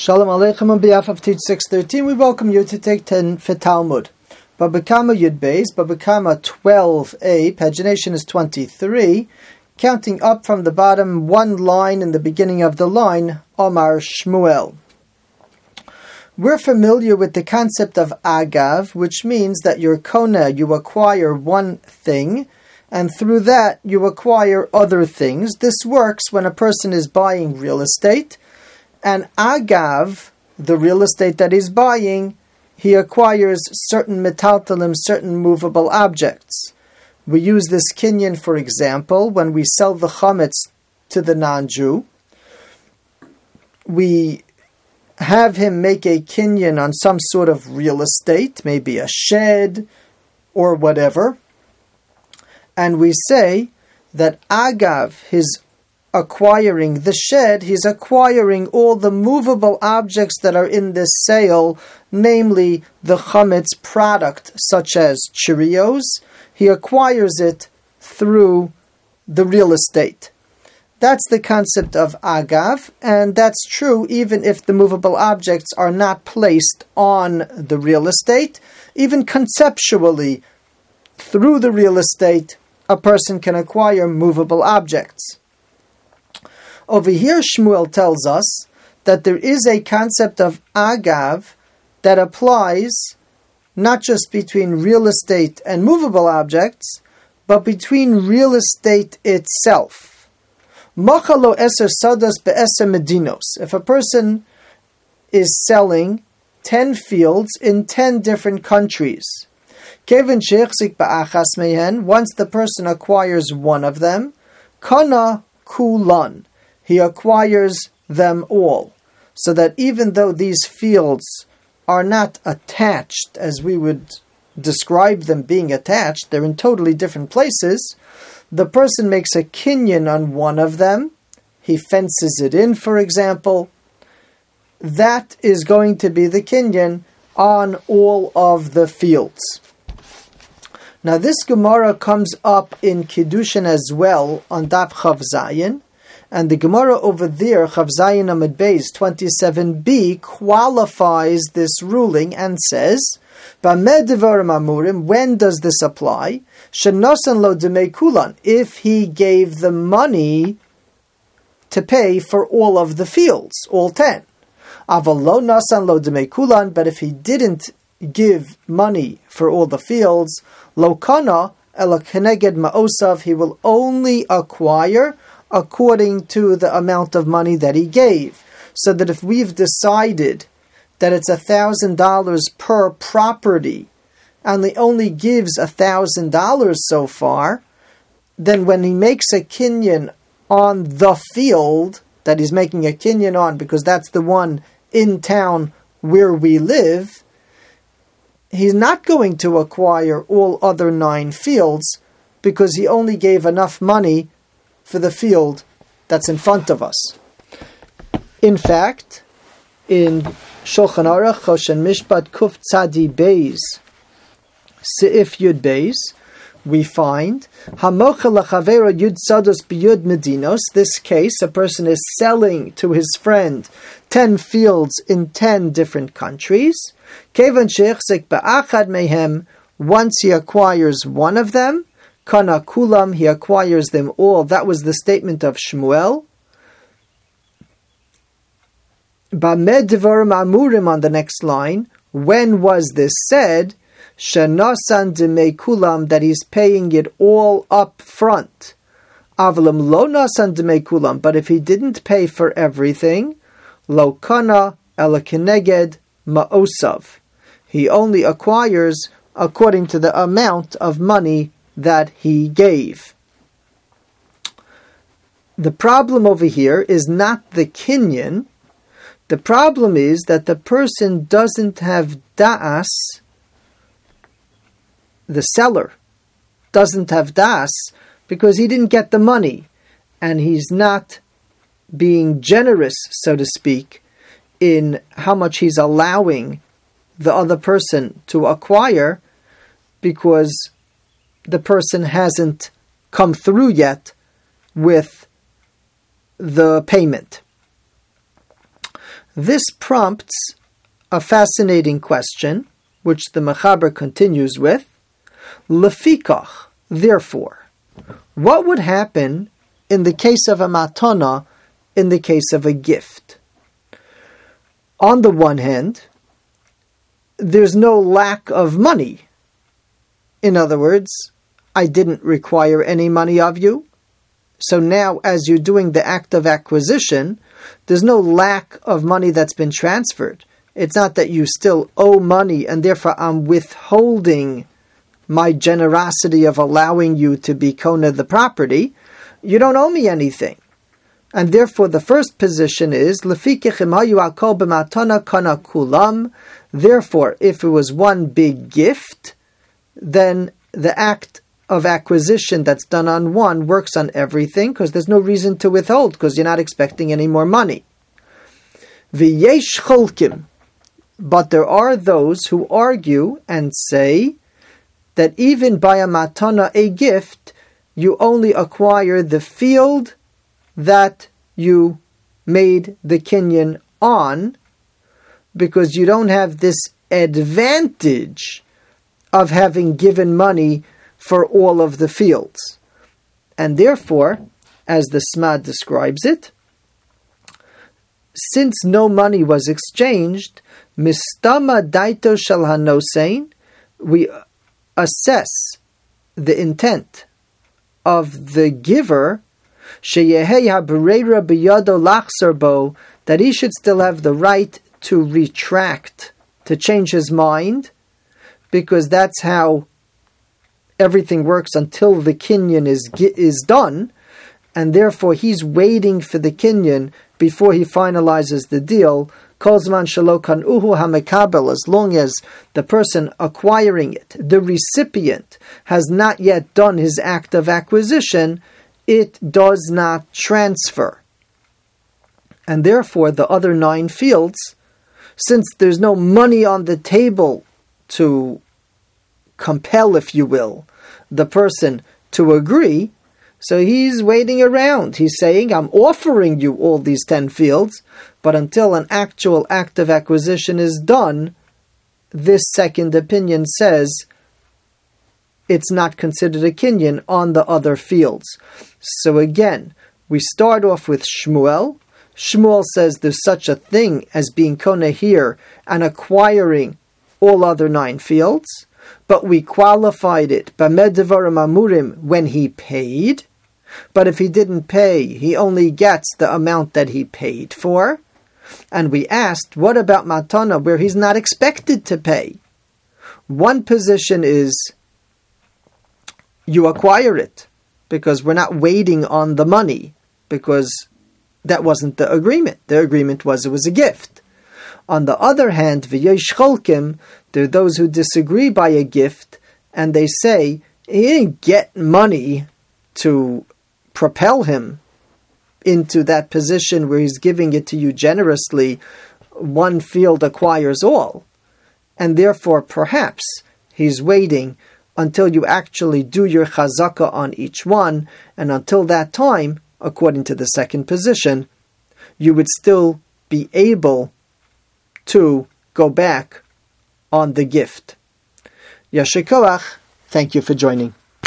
Shalom Aleichem on behalf of Teach 613, we welcome you to take 10 for Talmud. Babakama Yud Beis, Babakama 12a, pagination is 23, counting up from the bottom one line in the beginning of the line, Omar Shmuel. We're familiar with the concept of agav, which means that your kona, you acquire one thing, and through that you acquire other things. This works when a person is buying real estate and agav, the real estate that he's buying, he acquires certain metaltalim, certain movable objects. We use this kinyan, for example, when we sell the chametz to the non-Jew. We have him make a kinyan on some sort of real estate, maybe a shed or whatever, and we say that agav, his acquiring the shed, he's acquiring all the movable objects that are in this sale, namely the chametz product, such as Cheerios. He acquires it through the real estate. That's the concept of agav, and that's true even if the movable objects are not placed on the real estate. Even conceptually, through the real estate, a person can acquire movable objects. Over here, Shmuel tells us that there is a concept of agav that applies not just between real estate and movable objects, but between real estate itself. Machalo eser sadas be'eser medinos. If a person is selling 10 fields in 10 different countries, Kevan ba'achas mehen, once the person acquires one of them, kana kulan he acquires them all. So that even though these fields are not attached as we would describe them being attached, they're in totally different places, the person makes a kinyan on one of them, he fences it in, for example. That is going to be the kinyan on all of the fields. Now, this Gemara comes up in Kiddushin as well on Daf Chaf Zayin, and the Gemara over there, Chavzayin Amud Beis 27b, qualifies this ruling and says, when does this apply? lo kulan, if he gave the money to pay for all of the fields, all ten. Avalo nasan lo kulan, but if he didn't give money for all the fields, lo kana ela ma'osav, he will only acquire according to the amount of money that he gave. So that if we've decided that it's a thousand dollars per property and he only gives a thousand dollars so far, then when he makes a kinyan on the field that he's making a kinyan on because that's the one in town where we live, he's not going to acquire all other nine fields because he only gave enough money for the field that's in front of us. In fact, in Shulchan Aruch, Choshen Mishpat Kuf Tzadi Beis, Seif Yud Beis, we find Hamocha yud sados biyud medinos. This case, a person is selling to his friend ten fields in ten different countries. Kevan ba'achad mehem. Once he acquires one of them, Kana kulam, he acquires them all. That was the statement of Shmuel. Bamed Devarim Amurim on the next line. When was this said? Shanasan Deme Kulam, that he's paying it all up front. Avalam lo nasan Deme Kulam, but if he didn't pay for everything, lo kana elakineged ma'osav. He only acquires according to the amount of money that he gave. The problem over here is not the kinyan. The problem is that the person doesn't have da'as, the seller doesn't have das because he didn't get the money and he's not being generous, so to speak, in how much he's allowing the other person to acquire because the person hasn't come through yet with the payment. This prompts a fascinating question, which the Mechaber continues with, Lefikach, therefore, what would happen in the case of a matana, in the case of a gift? On the one hand, there's no lack of money. In other words, I didn't require any money of you. So now, as you're doing the act of acquisition, there's no lack of money that's been transferred. It's not that you still owe money and therefore I'm withholding my generosity of allowing you to be Kona the property. You don't owe me anything. And therefore, the first position is. Therefore, if it was one big gift, then the act of acquisition that's done on one works on everything because there's no reason to withhold because you're not expecting any more money. V'yesh cholkim. But there are those who argue and say that even by a matana, a gift, you only acquire the field that you made the kinyan on because you don't have this advantage of having given money for all of the fields. And therefore, as the Smad describes it, since no money was exchanged, mistama daito shel hanosein, we assess the intent of the giver, that he should still have the right to retract, to change his mind, because that's how everything works until the kinyan is is done, and therefore he's waiting for the kinyan before he finalizes the deal. Kozman shalokan uhu hamekabel, as long as the person acquiring it, the recipient, has not yet done his act of acquisition, it does not transfer. And therefore, the other nine fields, since there's no money on the table to compel, if you will, the person to agree. So he's waiting around. He's saying, I'm offering you all these 10 fields, but until an actual act of acquisition is done, this second opinion says it's not considered a kinyan on the other fields. So again, we start off with Shmuel. Shmuel says there's such a thing as being kona here and acquiring all other nine fields but we qualified it b'medevarim amurim when he paid. But if he didn't pay, he only gets the amount that he paid for. And we asked, what about matana where he's not expected to pay? One position is you acquire it because we're not waiting on the money because that wasn't the agreement. The agreement was it was a gift. On the other hand, v'yesh cholkim, there are those who disagree by a gift, and they say he didn't get money to propel him into that position where he's giving it to you generously. One field acquires all, and therefore perhaps he's waiting until you actually do your chazaka on each one, and until that time, according to the second position, you would still be able to go back on the gift. Yashikoach, thank you for joining.